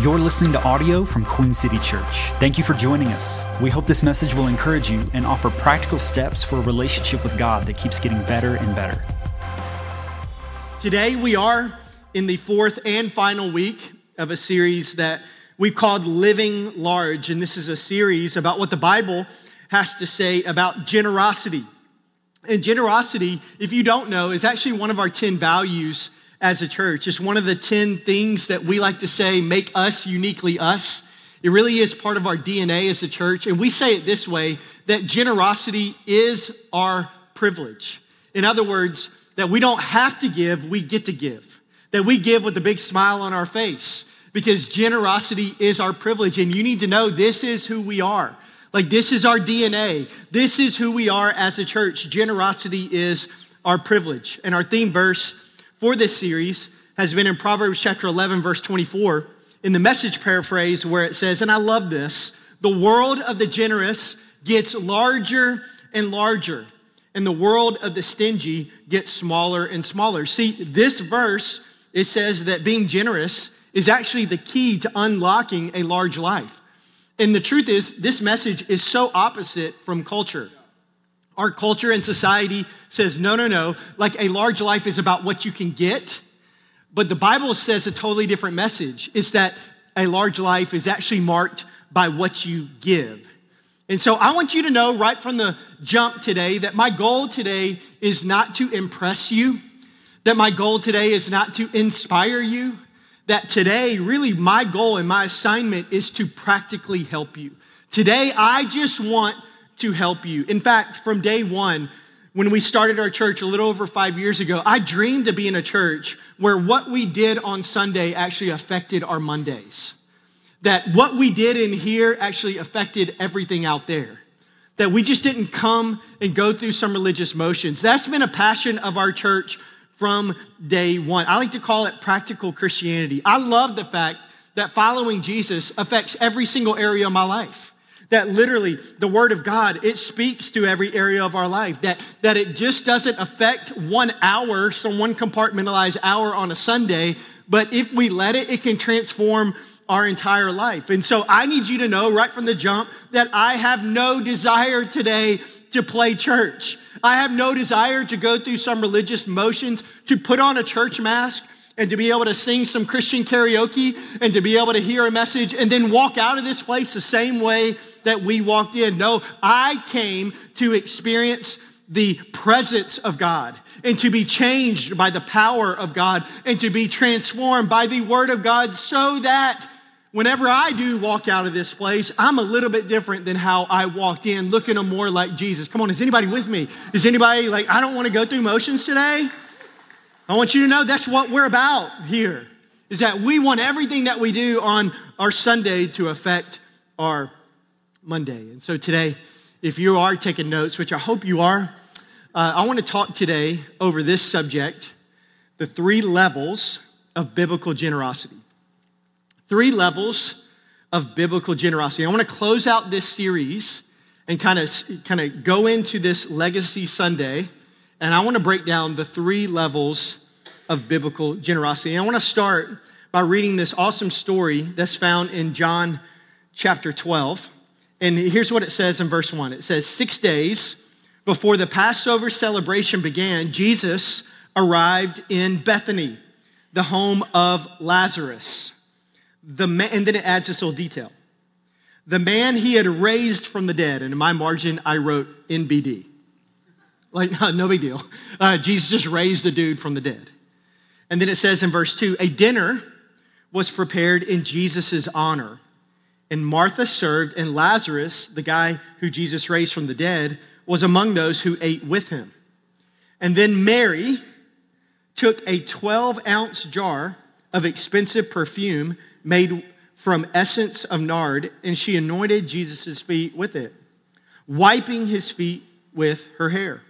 You're listening to audio from Queen City Church. Thank you for joining us. We hope this message will encourage you and offer practical steps for a relationship with God that keeps getting better and better. Today, we are in the fourth and final week of a series that we called Living Large. And this is a series about what the Bible has to say about generosity. And generosity, if you don't know, is actually one of our 10 values as a church. It's one of the 10 things that we like to say make us uniquely us. It really is part of our DNA as a church. And we say it this way that generosity is our privilege. In other words, that we don't have to give, we get to give. That we give with a big smile on our face because generosity is our privilege. And you need to know this is who we are. Like, this is our DNA. This is who we are as a church. Generosity is our privilege. And our theme verse for this series has been in Proverbs chapter 11, verse 24, in the message paraphrase, where it says, and I love this the world of the generous gets larger and larger, and the world of the stingy gets smaller and smaller. See, this verse, it says that being generous is actually the key to unlocking a large life. And the truth is, this message is so opposite from culture. Our culture and society says, no, no, no. Like a large life is about what you can get. But the Bible says a totally different message. It's that a large life is actually marked by what you give. And so I want you to know right from the jump today that my goal today is not to impress you, that my goal today is not to inspire you, that today, really, my goal and my assignment is to practically help you. Today, I just want to help you. In fact, from day one, when we started our church a little over five years ago, I dreamed to be in a church where what we did on Sunday actually affected our Mondays. That what we did in here actually affected everything out there. That we just didn't come and go through some religious motions. That's been a passion of our church from day one. I like to call it practical Christianity. I love the fact that following Jesus affects every single area of my life that literally the word of God, it speaks to every area of our life, that, that it just doesn't affect one hour, so one compartmentalized hour on a Sunday, but if we let it, it can transform our entire life. And so I need you to know right from the jump that I have no desire today to play church. I have no desire to go through some religious motions, to put on a church mask, and to be able to sing some Christian karaoke and to be able to hear a message and then walk out of this place the same way that we walked in. No, I came to experience the presence of God and to be changed by the power of God and to be transformed by the word of God so that whenever I do walk out of this place, I'm a little bit different than how I walked in, looking more like Jesus. Come on, is anybody with me? Is anybody like, I don't want to go through motions today? I want you to know that's what we're about here, is that we want everything that we do on our Sunday to affect our Monday. And so today, if you are taking notes, which I hope you are, uh, I want to talk today over this subject the three levels of biblical generosity. Three levels of biblical generosity. I want to close out this series and kind of kind of go into this legacy Sunday and I want to break down the three levels of biblical generosity. And I want to start by reading this awesome story that's found in John chapter 12. And here's what it says in verse 1 it says, Six days before the Passover celebration began, Jesus arrived in Bethany, the home of Lazarus. The man, and then it adds this little detail. The man he had raised from the dead, and in my margin, I wrote NBD. Like, no, no big deal. Uh, Jesus just raised the dude from the dead. And then it says in verse 2 a dinner was prepared in Jesus' honor. And Martha served, and Lazarus, the guy who Jesus raised from the dead, was among those who ate with him. And then Mary took a 12 ounce jar of expensive perfume made from essence of nard, and she anointed Jesus' feet with it, wiping his feet with her hair.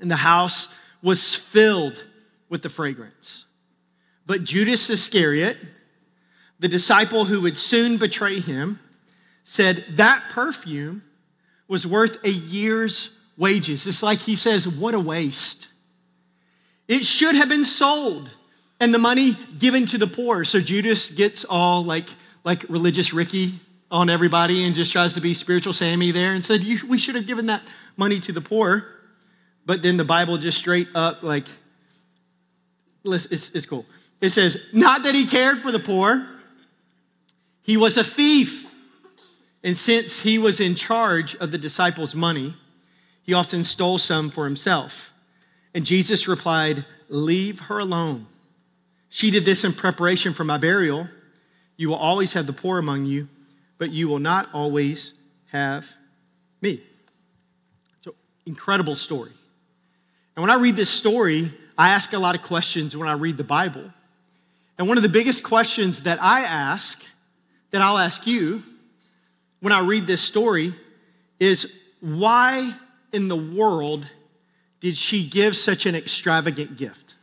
And the house was filled with the fragrance. But Judas Iscariot, the disciple who would soon betray him, said that perfume was worth a year's wages. It's like he says, What a waste. It should have been sold and the money given to the poor. So Judas gets all like, like religious Ricky on everybody and just tries to be spiritual Sammy there and said, We should have given that money to the poor. But then the Bible just straight up, like, it's, it's cool. It says, Not that he cared for the poor, he was a thief. And since he was in charge of the disciples' money, he often stole some for himself. And Jesus replied, Leave her alone. She did this in preparation for my burial. You will always have the poor among you, but you will not always have me. So, incredible story. And when I read this story, I ask a lot of questions when I read the Bible. And one of the biggest questions that I ask, that I'll ask you when I read this story, is why in the world did she give such an extravagant gift?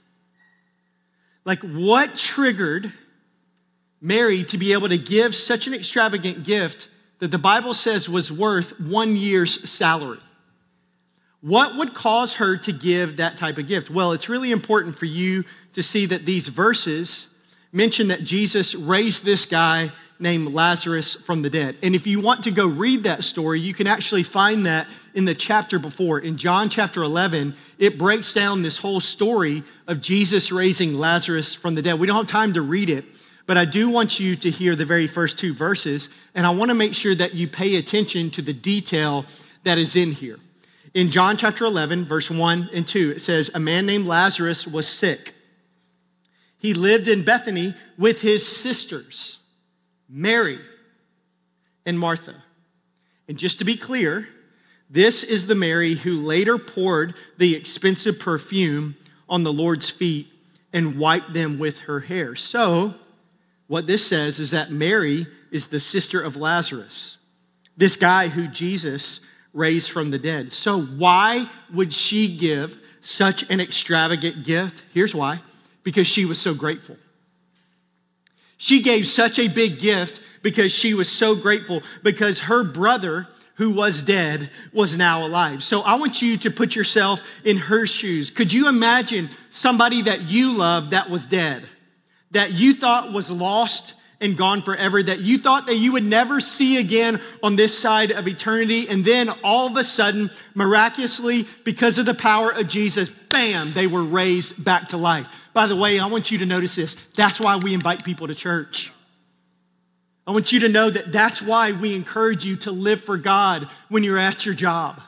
Like, what triggered Mary to be able to give such an extravagant gift that the Bible says was worth one year's salary? What would cause her to give that type of gift? Well, it's really important for you to see that these verses mention that Jesus raised this guy named Lazarus from the dead. And if you want to go read that story, you can actually find that in the chapter before. In John chapter 11, it breaks down this whole story of Jesus raising Lazarus from the dead. We don't have time to read it, but I do want you to hear the very first two verses, and I want to make sure that you pay attention to the detail that is in here. In John chapter 11, verse 1 and 2, it says, A man named Lazarus was sick. He lived in Bethany with his sisters, Mary and Martha. And just to be clear, this is the Mary who later poured the expensive perfume on the Lord's feet and wiped them with her hair. So, what this says is that Mary is the sister of Lazarus, this guy who Jesus raised from the dead. So, why would she give such an extravagant gift? Here's why because she was so grateful. She gave such a big gift because she was so grateful because her brother who was dead was now alive. So I want you to put yourself in her shoes. Could you imagine somebody that you loved that was dead, that you thought was lost and gone forever that you thought that you would never see again on this side of eternity. And then all of a sudden, miraculously, because of the power of Jesus, bam, they were raised back to life. By the way, I want you to notice this. That's why we invite people to church. I want you to know that that's why we encourage you to live for God when you're at your job.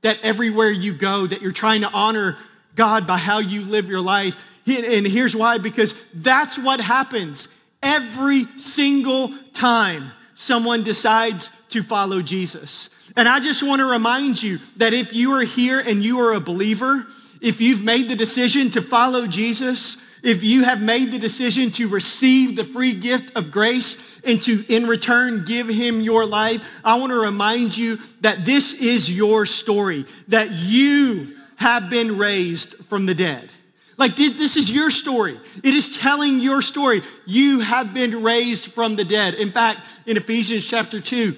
That everywhere you go, that you're trying to honor God by how you live your life. And here's why because that's what happens every single time someone decides to follow Jesus. And I just want to remind you that if you are here and you are a believer, if you've made the decision to follow Jesus, if you have made the decision to receive the free gift of grace and to, in return, give him your life, I want to remind you that this is your story, that you have been raised from the dead. Like, this is your story. It is telling your story. You have been raised from the dead. In fact, in Ephesians chapter 2,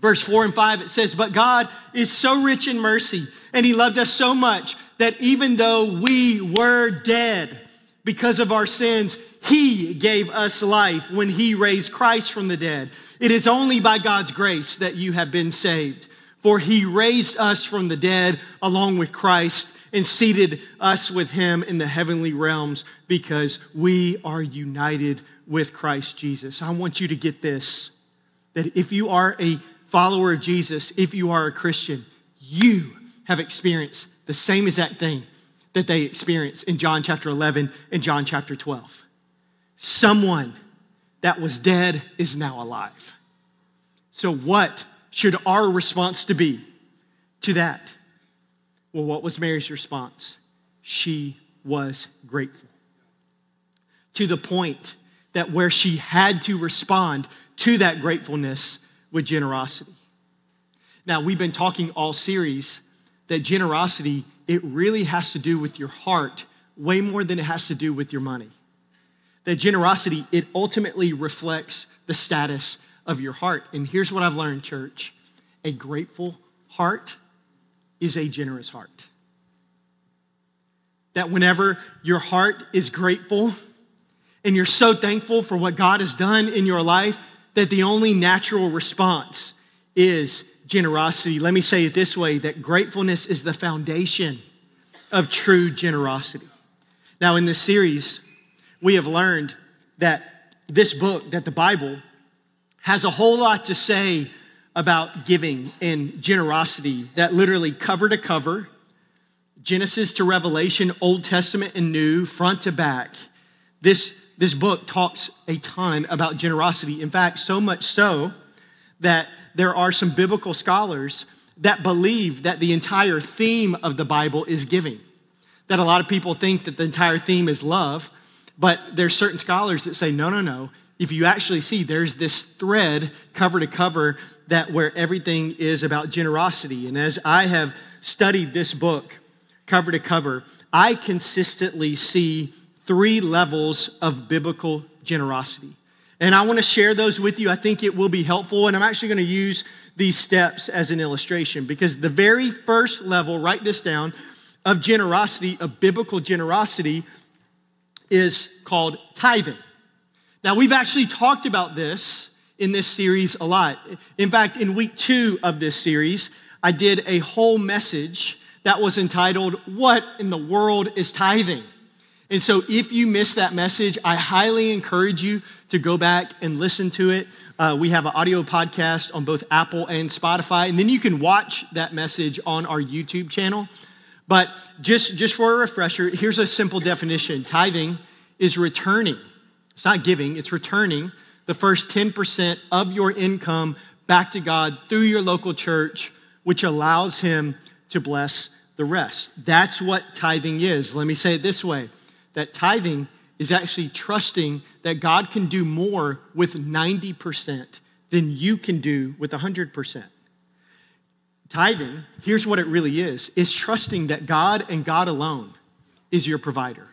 verse 4 and 5, it says, But God is so rich in mercy, and He loved us so much that even though we were dead because of our sins, He gave us life when He raised Christ from the dead. It is only by God's grace that you have been saved. For He raised us from the dead along with Christ and seated us with him in the heavenly realms because we are united with Christ Jesus. I want you to get this that if you are a follower of Jesus, if you are a Christian, you have experienced the same exact thing that they experienced in John chapter 11 and John chapter 12. Someone that was dead is now alive. So, what should our response to be to that? Well, what was Mary's response? She was grateful. To the point that where she had to respond to that gratefulness with generosity. Now, we've been talking all series that generosity, it really has to do with your heart way more than it has to do with your money. That generosity, it ultimately reflects the status of your heart. And here's what I've learned, church a grateful heart is a generous heart. that whenever your heart is grateful and you're so thankful for what God has done in your life, that the only natural response is generosity. Let me say it this way that gratefulness is the foundation of true generosity. Now, in this series, we have learned that this book, that the Bible, has a whole lot to say about giving and generosity, that literally cover to cover, Genesis to Revelation, Old Testament and New, front to back, this, this book talks a ton about generosity. In fact, so much so that there are some biblical scholars that believe that the entire theme of the Bible is giving. That a lot of people think that the entire theme is love, but there's certain scholars that say, no, no, no. If you actually see, there's this thread cover to cover that where everything is about generosity. And as I have studied this book cover to cover, I consistently see three levels of biblical generosity. And I want to share those with you. I think it will be helpful. And I'm actually going to use these steps as an illustration because the very first level, write this down, of generosity, of biblical generosity, is called tithing. Now, we've actually talked about this in this series a lot. In fact, in week two of this series, I did a whole message that was entitled, What in the World is Tithing? And so, if you missed that message, I highly encourage you to go back and listen to it. Uh, we have an audio podcast on both Apple and Spotify, and then you can watch that message on our YouTube channel. But just, just for a refresher, here's a simple definition tithing is returning, it's not giving, it's returning the first 10% of your income back to God through your local church, which allows Him to bless the rest. That's what tithing is. Let me say it this way that tithing is actually trusting that God can do more with 90% than you can do with 100%. Tithing, here's what it really is, is trusting that God and God alone is your provider.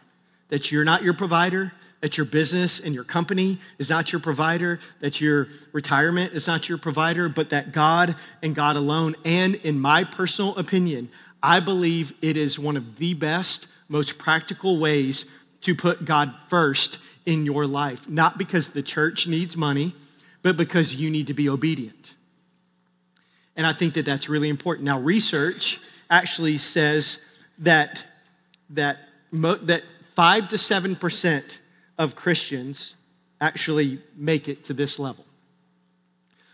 That you're not your provider, that your business and your company is not your provider, that your retirement is not your provider, but that God and God alone. And in my personal opinion, I believe it is one of the best most practical ways to put God first in your life. Not because the church needs money, but because you need to be obedient. And I think that that's really important. Now, research actually says that, that, that 5 to 7% of Christians actually make it to this level.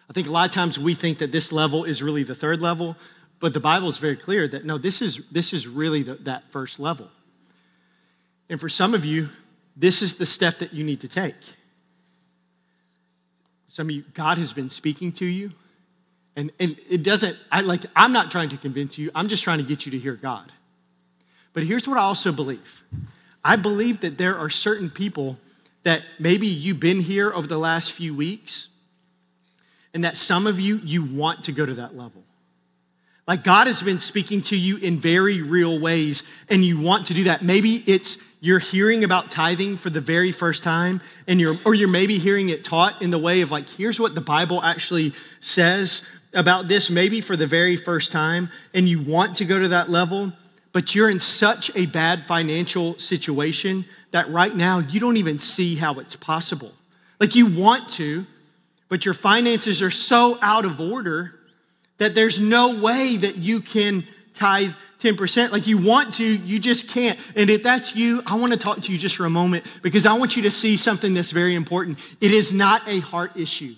I think a lot of times we think that this level is really the third level, but the Bible is very clear that no, this is, this is really the, that first level. And for some of you, this is the step that you need to take. Some of you, God has been speaking to you. And, and it doesn't, I like, I'm not trying to convince you, I'm just trying to get you to hear God. But here's what I also believe I believe that there are certain people that maybe you've been here over the last few weeks, and that some of you, you want to go to that level. Like God has been speaking to you in very real ways, and you want to do that. Maybe it's you're hearing about tithing for the very first time, and you're, or you're maybe hearing it taught in the way of like, here's what the Bible actually says about this, maybe for the very first time, and you want to go to that level, but you're in such a bad financial situation that right now you don't even see how it's possible. Like you want to, but your finances are so out of order that there's no way that you can tithe 10%. Like you want to, you just can't. And if that's you, I want to talk to you just for a moment because I want you to see something that's very important. It is not a heart issue.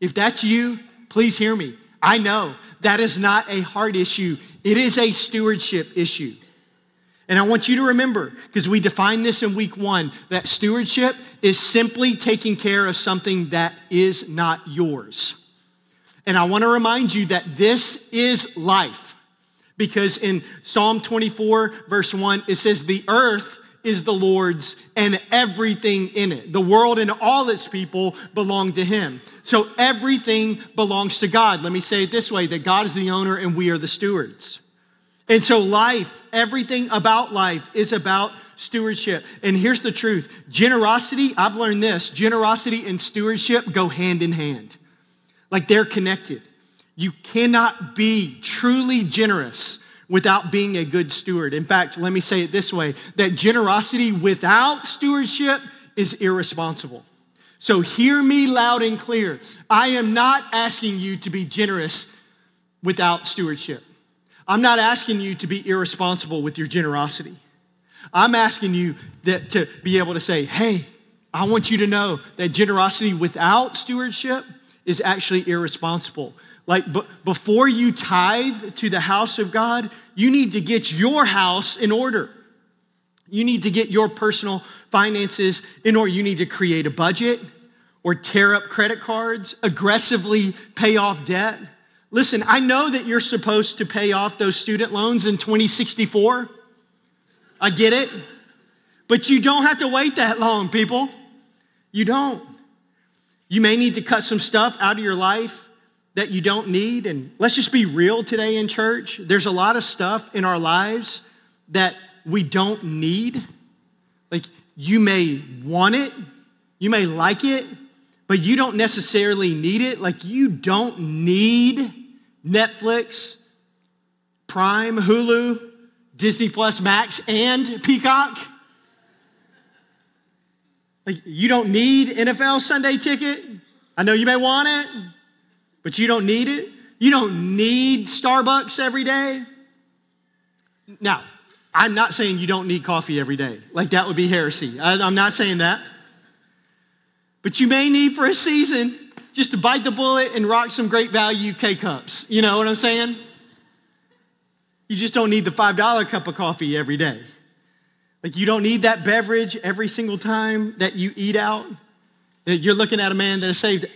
If that's you, please hear me. I know that is not a heart issue, it is a stewardship issue. And I want you to remember, because we defined this in week one, that stewardship is simply taking care of something that is not yours. And I want to remind you that this is life. Because in Psalm 24, verse 1, it says, The earth is the Lord's and everything in it. The world and all its people belong to Him. So everything belongs to God. Let me say it this way that God is the owner and we are the stewards. And so life, everything about life is about stewardship. And here's the truth generosity, I've learned this generosity and stewardship go hand in hand. Like they're connected. You cannot be truly generous without being a good steward. In fact, let me say it this way that generosity without stewardship is irresponsible. So hear me loud and clear. I am not asking you to be generous without stewardship. I'm not asking you to be irresponsible with your generosity. I'm asking you that, to be able to say, hey, I want you to know that generosity without stewardship is actually irresponsible. Like b- before you tithe to the house of God, you need to get your house in order. You need to get your personal finances in order. You need to create a budget or tear up credit cards, aggressively pay off debt. Listen, I know that you're supposed to pay off those student loans in 2064. I get it. But you don't have to wait that long, people. You don't. You may need to cut some stuff out of your life that you don't need. And let's just be real today in church. There's a lot of stuff in our lives that we don't need. Like you may want it, you may like it, but you don't necessarily need it. Like you don't need Netflix, Prime, Hulu, Disney Plus, Max, and Peacock. Like you don't need NFL Sunday ticket. I know you may want it, but you don't need it. You don't need Starbucks every day. Now, I'm not saying you don't need coffee every day. Like that would be heresy. I, I'm not saying that. But you may need for a season just to bite the bullet and rock some great value K cups. You know what I'm saying? You just don't need the $5 cup of coffee every day. Like you don't need that beverage every single time that you eat out. You're looking at a man that has saved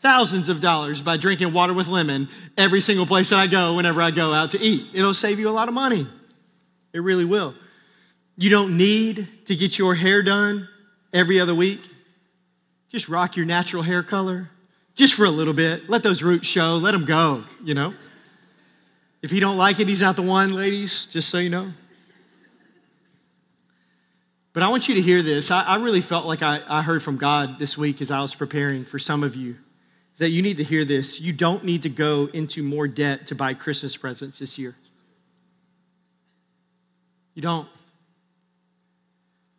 thousands of dollars by drinking water with lemon every single place that I go whenever I go out to eat. It'll save you a lot of money. It really will. You don't need to get your hair done every other week. Just rock your natural hair color just for a little bit. Let those roots show, let them go, you know. If he don't like it, he's not the one, ladies, just so you know. But I want you to hear this. I, I really felt like I, I heard from God this week as I was preparing for some of you that you need to hear this. You don't need to go into more debt to buy Christmas presents this year. You don't.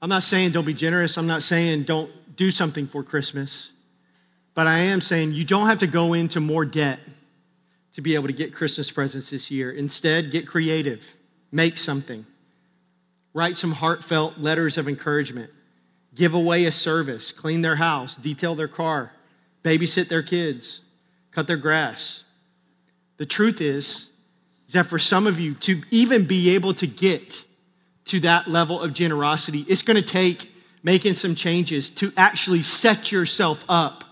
I'm not saying don't be generous. I'm not saying don't do something for Christmas. But I am saying you don't have to go into more debt to be able to get Christmas presents this year. Instead, get creative, make something, write some heartfelt letters of encouragement, give away a service, clean their house, detail their car, babysit their kids, cut their grass. The truth is, is that for some of you to even be able to get to that level of generosity, it's going to take making some changes to actually set yourself up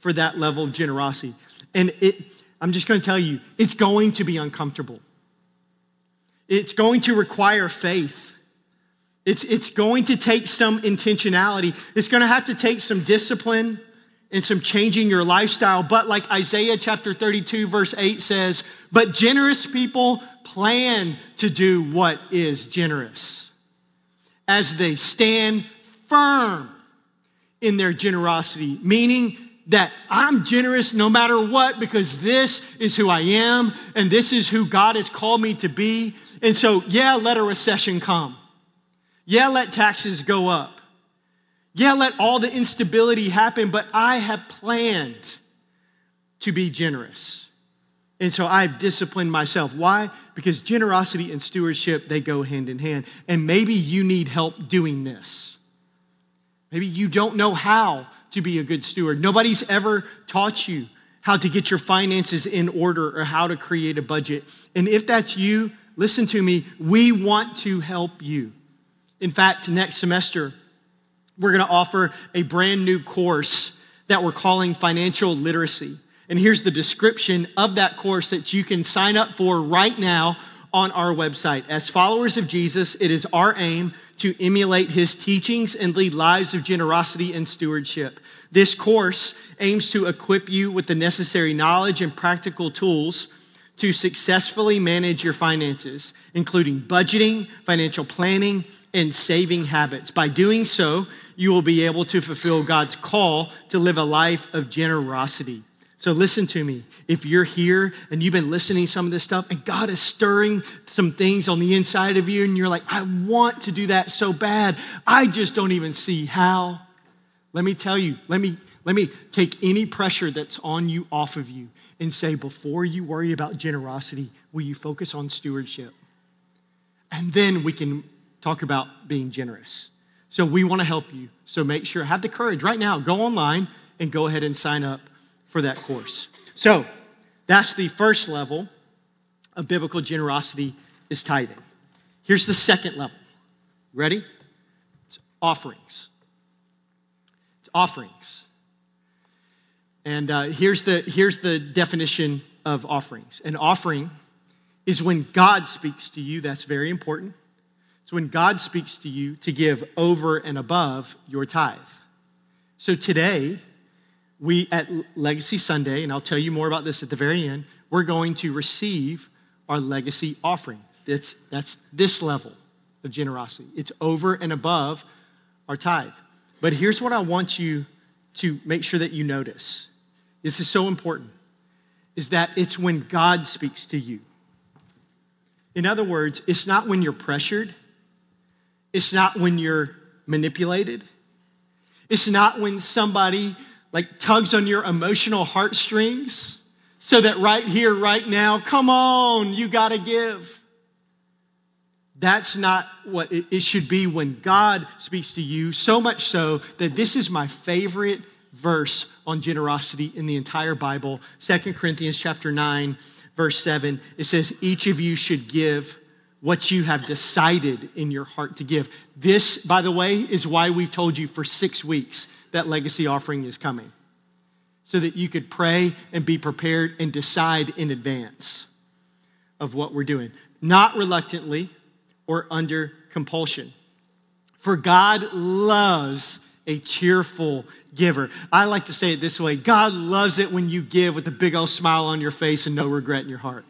for that level of generosity. And it, I'm just going to tell you, it's going to be uncomfortable. It's going to require faith. It's, it's going to take some intentionality. It's going to have to take some discipline and some changing your lifestyle. But like Isaiah chapter 32, verse 8 says, but generous people plan to do what is generous as they stand firm in their generosity, meaning that I'm generous no matter what because this is who I am and this is who God has called me to be. And so, yeah, let a recession come. Yeah, let taxes go up. Yeah, let all the instability happen, but I have planned to be generous. And so I've disciplined myself. Why? Because generosity and stewardship, they go hand in hand. And maybe you need help doing this. Maybe you don't know how to be a good steward. Nobody's ever taught you how to get your finances in order or how to create a budget. And if that's you, listen to me, we want to help you. In fact, next semester, we're going to offer a brand new course that we're calling Financial Literacy. And here's the description of that course that you can sign up for right now on our website. As followers of Jesus, it is our aim to emulate his teachings and lead lives of generosity and stewardship. This course aims to equip you with the necessary knowledge and practical tools to successfully manage your finances, including budgeting, financial planning, and saving habits. By doing so, you will be able to fulfill God's call to live a life of generosity. So listen to me. If you're here and you've been listening to some of this stuff and God is stirring some things on the inside of you and you're like, I want to do that so bad. I just don't even see how. Let me tell you, let me let me take any pressure that's on you off of you and say, before you worry about generosity, will you focus on stewardship? And then we can talk about being generous. So we want to help you. So make sure, have the courage right now, go online and go ahead and sign up for that course. So that's the first level of biblical generosity is tithing. Here's the second level. Ready? It's offerings. It's offerings. And uh, here's, the, here's the definition of offerings an offering is when God speaks to you, that's very important. It's when God speaks to you to give over and above your tithe. So today, we at Legacy Sunday, and I'll tell you more about this at the very end, we're going to receive our legacy offering. That's, that's this level of generosity. It's over and above our tithe. But here's what I want you to make sure that you notice this is so important, is that it's when God speaks to you. In other words, it's not when you're pressured, it's not when you're manipulated, it's not when somebody like tugs on your emotional heartstrings so that right here, right now, come on, you got to give. That's not what it should be when God speaks to you, so much so that this is my favorite verse on generosity in the entire Bible. 2 Corinthians chapter 9, verse 7. It says, Each of you should give what you have decided in your heart to give. This, by the way, is why we've told you for six weeks that legacy offering is coming. So that you could pray and be prepared and decide in advance of what we're doing, not reluctantly or under compulsion. For God loves a cheerful giver. I like to say it this way God loves it when you give with a big old smile on your face and no regret in your heart.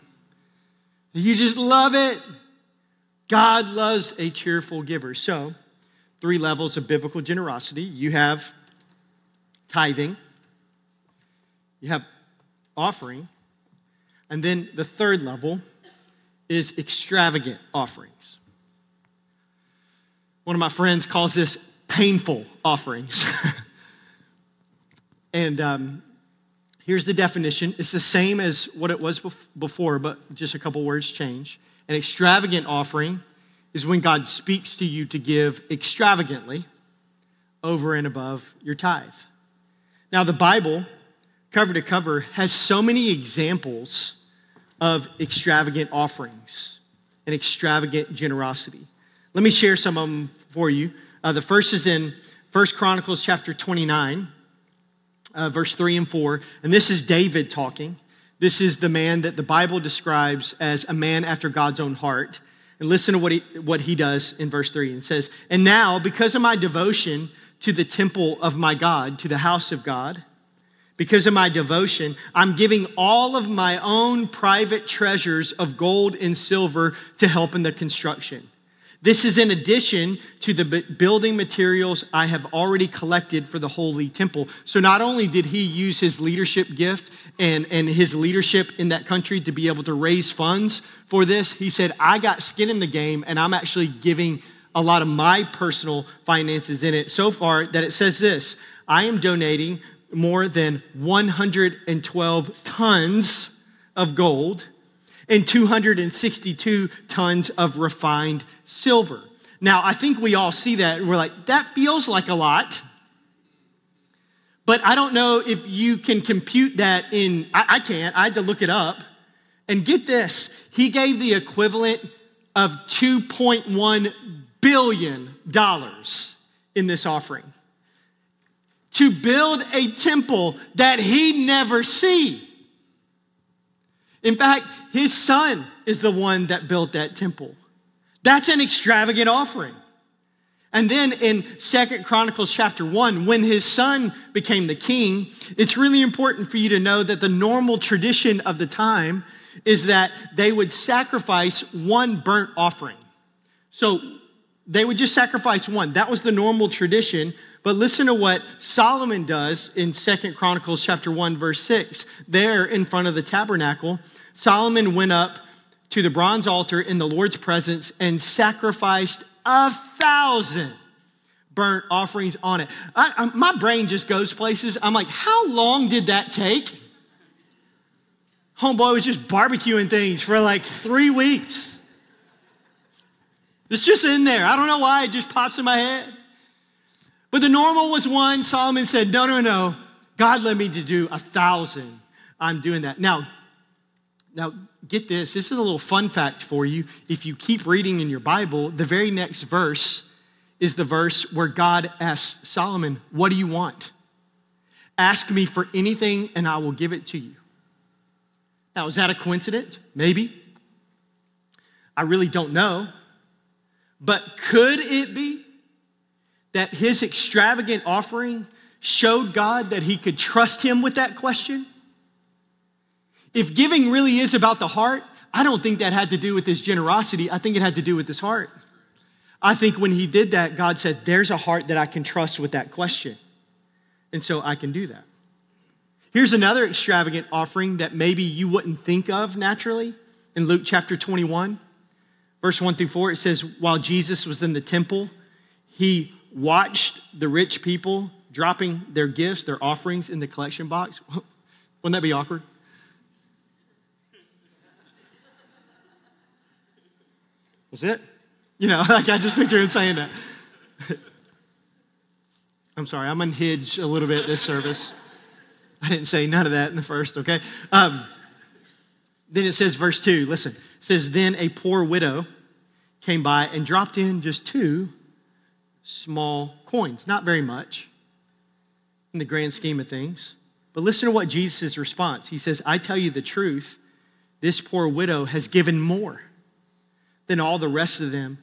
You just love it. God loves a cheerful giver. So, three levels of biblical generosity you have tithing, you have offering, and then the third level is extravagant offerings. One of my friends calls this painful offerings. and um, here's the definition it's the same as what it was before, but just a couple words change. An extravagant offering is when God speaks to you to give extravagantly over and above your tithe. Now, the Bible, cover to cover, has so many examples of extravagant offerings and extravagant generosity. Let me share some of them for you. Uh, the first is in First Chronicles chapter 29, uh, verse 3 and 4. And this is David talking. This is the man that the Bible describes as a man after God's own heart. And listen to what he, what he does in verse 3. and says, And now, because of my devotion to the temple of my God, to the house of God, because of my devotion, I'm giving all of my own private treasures of gold and silver to help in the construction. This is in addition to the building materials I have already collected for the Holy Temple. So, not only did he use his leadership gift and, and his leadership in that country to be able to raise funds for this, he said, I got skin in the game and I'm actually giving a lot of my personal finances in it so far that it says this I am donating more than 112 tons of gold and 262 tons of refined silver. Now, I think we all see that and we're like, that feels like a lot. But I don't know if you can compute that in, I, I can't, I had to look it up. And get this, he gave the equivalent of $2.1 billion in this offering to build a temple that he'd never see. In fact, his son is the one that built that temple. That's an extravagant offering. And then in Second Chronicles chapter 1, when his son became the king, it's really important for you to know that the normal tradition of the time is that they would sacrifice one burnt offering. So they would just sacrifice one. That was the normal tradition. But listen to what Solomon does in Second Chronicles chapter 1 verse 6. There in front of the tabernacle, Solomon went up to the bronze altar in the Lord's presence and sacrificed a thousand burnt offerings on it. I, I, my brain just goes places. I'm like, how long did that take? Homeboy was just barbecuing things for like three weeks. It's just in there. I don't know why, it just pops in my head. But the normal was one. Solomon said, No, no, no. God led me to do a thousand. I'm doing that. Now, now get this. This is a little fun fact for you. If you keep reading in your Bible, the very next verse is the verse where God asks Solomon, What do you want? Ask me for anything and I will give it to you. Now, is that a coincidence? Maybe. I really don't know. But could it be that his extravagant offering showed God that he could trust him with that question? If giving really is about the heart, I don't think that had to do with his generosity. I think it had to do with his heart. I think when he did that, God said, There's a heart that I can trust with that question. And so I can do that. Here's another extravagant offering that maybe you wouldn't think of naturally in Luke chapter 21, verse 1 through 4. It says, While Jesus was in the temple, he watched the rich people dropping their gifts, their offerings in the collection box. Wouldn't that be awkward? Was it? You know, like I just picture him saying that. I'm sorry, I'm unhinged a little bit this service. I didn't say none of that in the first, okay? Um, then it says, verse 2, listen. It says, Then a poor widow came by and dropped in just two small coins. Not very much in the grand scheme of things. But listen to what Jesus' response. He says, I tell you the truth, this poor widow has given more than all the rest of them,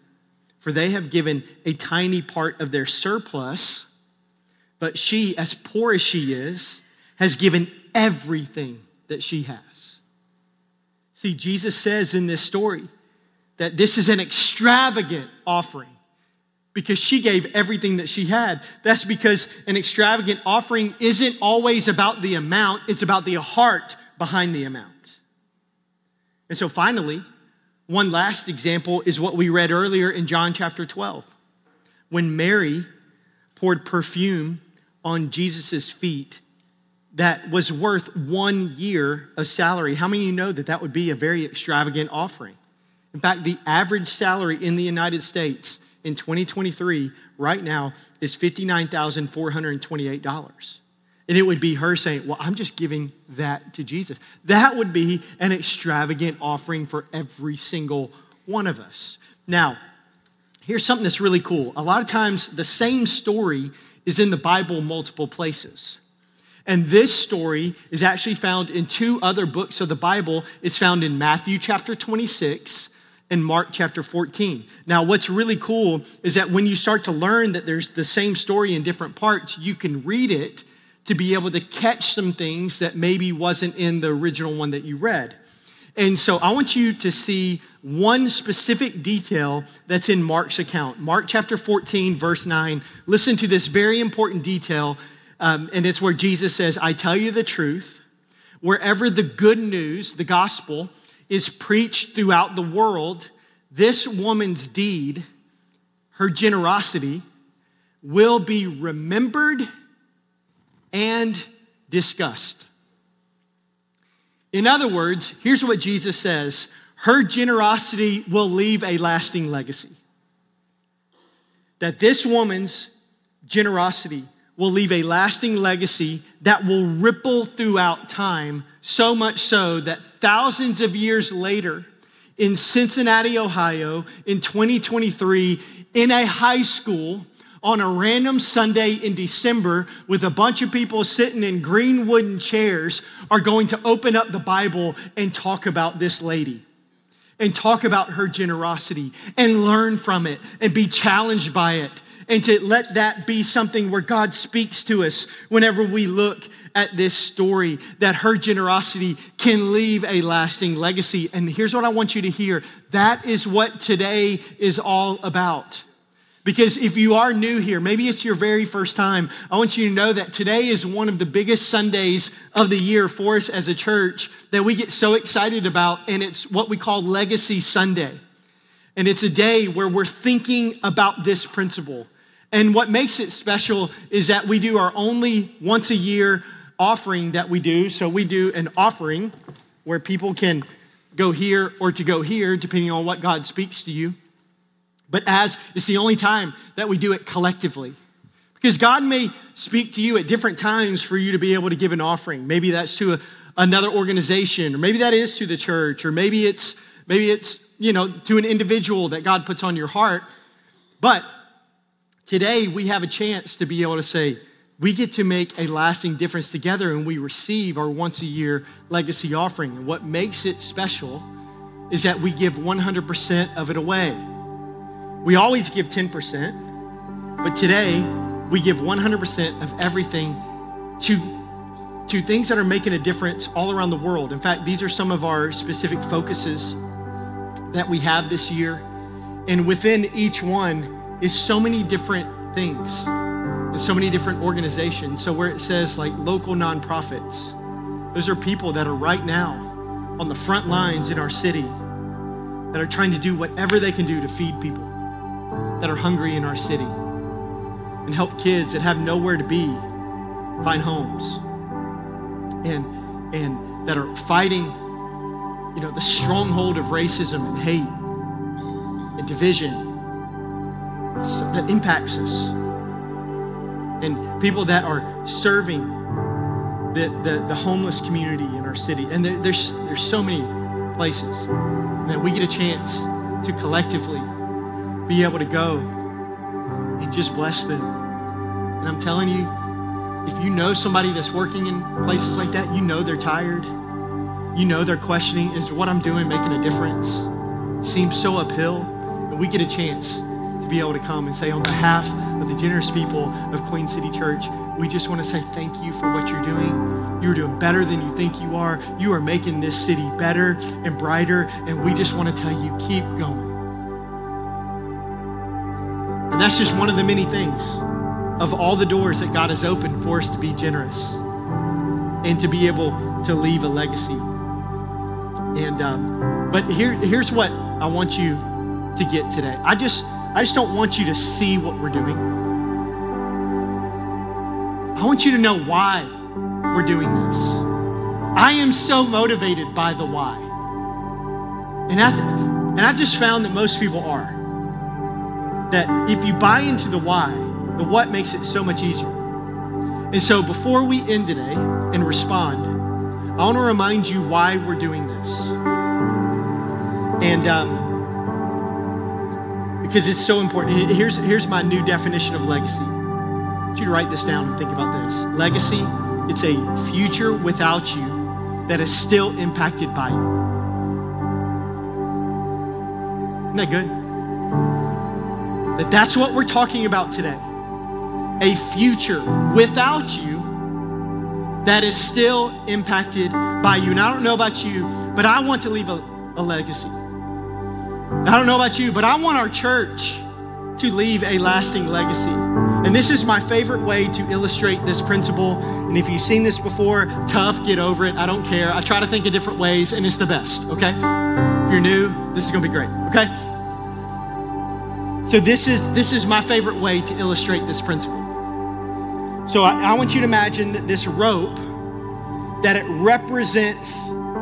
for they have given a tiny part of their surplus. But she, as poor as she is, has given everything that she has. See, Jesus says in this story that this is an extravagant offering because she gave everything that she had. That's because an extravagant offering isn't always about the amount, it's about the heart behind the amount. And so finally, one last example is what we read earlier in John chapter 12. When Mary poured perfume on Jesus' feet that was worth one year of salary. How many of you know that that would be a very extravagant offering? In fact, the average salary in the United States in 2023 right now is $59,428. And it would be her saying, Well, I'm just giving that to Jesus. That would be an extravagant offering for every single one of us. Now, here's something that's really cool. A lot of times, the same story is in the Bible multiple places. And this story is actually found in two other books of the Bible. It's found in Matthew chapter 26 and Mark chapter 14. Now, what's really cool is that when you start to learn that there's the same story in different parts, you can read it to be able to catch some things that maybe wasn't in the original one that you read. And so I want you to see one specific detail that's in Mark's account. Mark chapter 14, verse 9. Listen to this very important detail um, and it's where Jesus says, I tell you the truth, wherever the good news, the gospel, is preached throughout the world, this woman's deed, her generosity, will be remembered and discussed. In other words, here's what Jesus says her generosity will leave a lasting legacy. That this woman's generosity will leave a lasting legacy that will ripple throughout time, so much so that thousands of years later, in Cincinnati, Ohio, in 2023, in a high school, on a random Sunday in December, with a bunch of people sitting in green wooden chairs, are going to open up the Bible and talk about this lady and talk about her generosity and learn from it and be challenged by it and to let that be something where God speaks to us whenever we look at this story, that her generosity can leave a lasting legacy. And here's what I want you to hear that is what today is all about. Because if you are new here, maybe it's your very first time, I want you to know that today is one of the biggest Sundays of the year for us as a church that we get so excited about, and it's what we call Legacy Sunday. And it's a day where we're thinking about this principle. And what makes it special is that we do our only once a year offering that we do. So we do an offering where people can go here or to go here, depending on what God speaks to you but as it's the only time that we do it collectively. Because God may speak to you at different times for you to be able to give an offering. Maybe that's to a, another organization, or maybe that is to the church, or maybe it's maybe it's you know to an individual that God puts on your heart. But today we have a chance to be able to say, we get to make a lasting difference together and we receive our once a year legacy offering. And what makes it special is that we give 100% of it away. We always give 10%, but today we give 100% of everything to, to things that are making a difference all around the world. In fact, these are some of our specific focuses that we have this year. And within each one is so many different things and so many different organizations. So, where it says like local nonprofits, those are people that are right now on the front lines in our city that are trying to do whatever they can do to feed people that are hungry in our city and help kids that have nowhere to be find homes and and that are fighting you know the stronghold of racism and hate and division that impacts us and people that are serving the, the, the homeless community in our city and there, there's there's so many places that we get a chance to collectively be able to go and just bless them. And I'm telling you, if you know somebody that's working in places like that, you know they're tired. You know they're questioning is what I'm doing making a difference? Seems so uphill. And we get a chance to be able to come and say, on behalf of the generous people of Queen City Church, we just want to say thank you for what you're doing. You're doing better than you think you are. You are making this city better and brighter. And we just want to tell you, keep going. And that's just one of the many things of all the doors that God has opened for us to be generous and to be able to leave a legacy. And um, but here, here's what I want you to get today. I just I just don't want you to see what we're doing. I want you to know why we're doing this. I am so motivated by the why. And I, th- and I've just found that most people are that if you buy into the why, the what makes it so much easier. And so before we end today and respond, I want to remind you why we're doing this. And um, because it's so important. Here's, here's my new definition of legacy. I want you to write this down and think about this. Legacy, it's a future without you that is still impacted by you. Isn't that good? That that's what we're talking about today. A future without you that is still impacted by you. And I don't know about you, but I want to leave a, a legacy. I don't know about you, but I want our church to leave a lasting legacy. And this is my favorite way to illustrate this principle. And if you've seen this before, tough, get over it. I don't care. I try to think of different ways, and it's the best, okay? If you're new, this is gonna be great, okay? So this is this is my favorite way to illustrate this principle. So I, I want you to imagine that this rope that it represents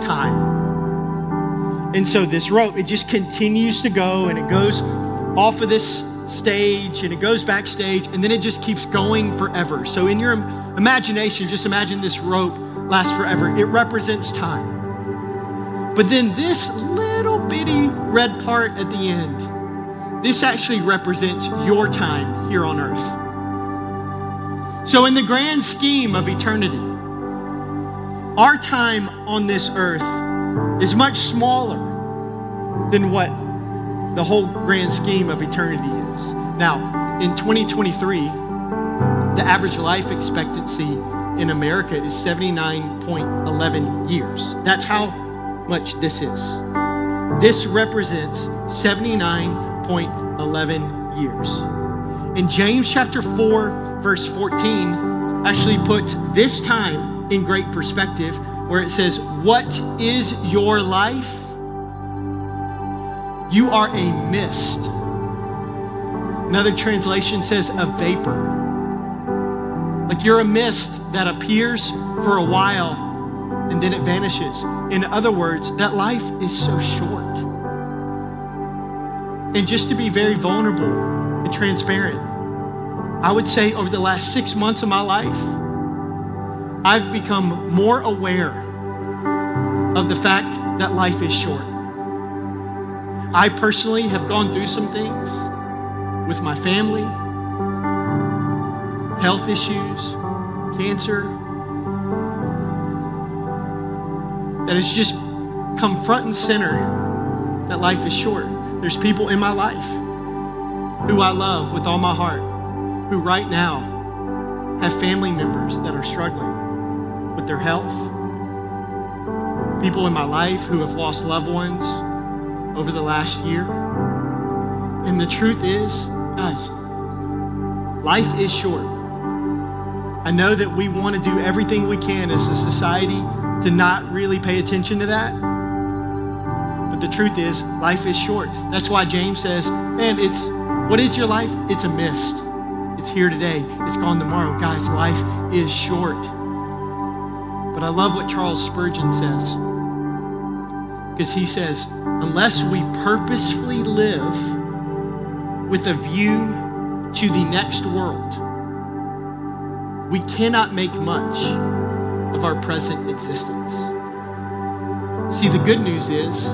time. And so this rope, it just continues to go and it goes off of this stage and it goes backstage and then it just keeps going forever. So in your imagination, just imagine this rope lasts forever. It represents time. But then this little bitty red part at the end, this actually represents your time here on earth. So, in the grand scheme of eternity, our time on this earth is much smaller than what the whole grand scheme of eternity is. Now, in 2023, the average life expectancy in America is 79.11 years. That's how much this is. This represents 79.11 years. And James chapter 4, verse 14, actually puts this time in great perspective, where it says, What is your life? You are a mist. Another translation says, A vapor. Like you're a mist that appears for a while and then it vanishes. In other words, that life is so short. And just to be very vulnerable and transparent, I would say over the last six months of my life, I've become more aware of the fact that life is short. I personally have gone through some things with my family, health issues, cancer, that has just come front and center that life is short. There's people in my life who I love with all my heart, who right now have family members that are struggling with their health. People in my life who have lost loved ones over the last year. And the truth is, guys, life is short. I know that we want to do everything we can as a society to not really pay attention to that. But the truth is, life is short. That's why James says, man, it's what is your life? It's a mist. It's here today, it's gone tomorrow. Guys, life is short. But I love what Charles Spurgeon says. Because he says, unless we purposefully live with a view to the next world, we cannot make much of our present existence. See, the good news is,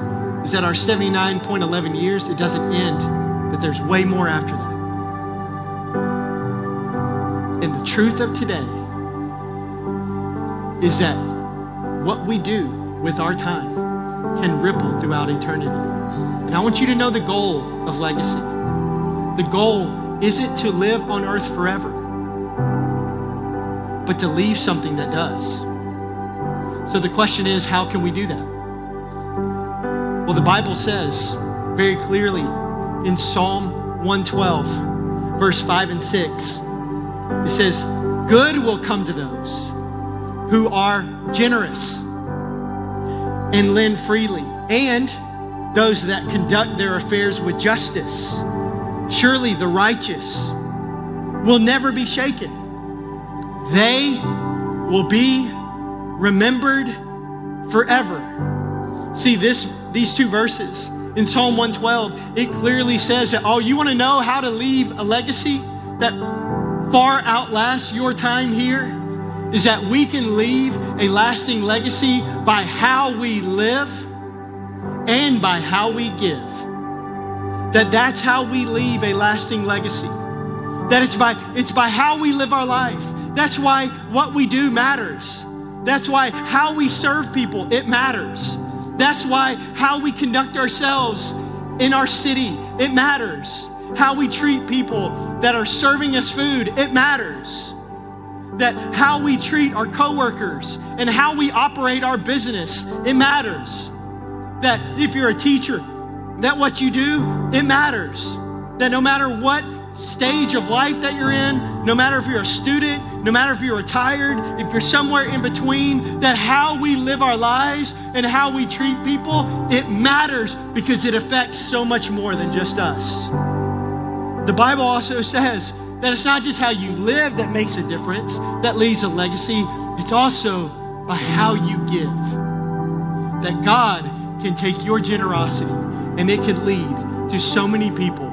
is that our 79.11 years, it doesn't end, that there's way more after that. And the truth of today is that what we do with our time can ripple throughout eternity. And I want you to know the goal of legacy. The goal isn't to live on earth forever but to leave something that does. So the question is, how can we do that? Well, the Bible says very clearly in Psalm 112, verse 5 and 6, it says, Good will come to those who are generous and lend freely, and those that conduct their affairs with justice. Surely the righteous will never be shaken. They will be remembered forever. See, this, these two verses in Psalm 112, it clearly says that, oh, you want to know how to leave a legacy that far outlasts your time here? Is that we can leave a lasting legacy by how we live and by how we give. That that's how we leave a lasting legacy. That it's by, it's by how we live our life. That's why what we do matters. That's why how we serve people, it matters. That's why how we conduct ourselves in our city, it matters. How we treat people that are serving us food, it matters. That how we treat our coworkers and how we operate our business, it matters. That if you're a teacher, that what you do, it matters. That no matter what stage of life that you're in, no matter if you're a student, no matter if you're retired, if you're somewhere in between, that how we live our lives and how we treat people, it matters because it affects so much more than just us. The Bible also says that it's not just how you live that makes a difference, that leaves a legacy, it's also by how you give. That God can take your generosity and it can lead to so many people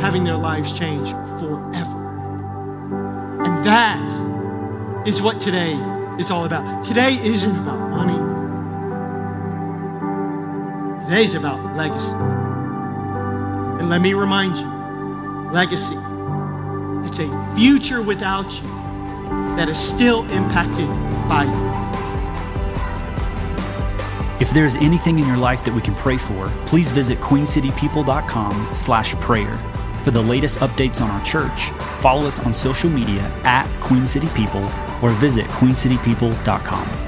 having their lives change forever. And that is what today is all about. Today isn't about money. Today's about legacy. And let me remind you, legacy, it's a future without you that is still impacted by you. If there is anything in your life that we can pray for, please visit queencitypeople.com slash prayer. For the latest updates on our church, follow us on social media at Queen City People or visit queencitypeople.com.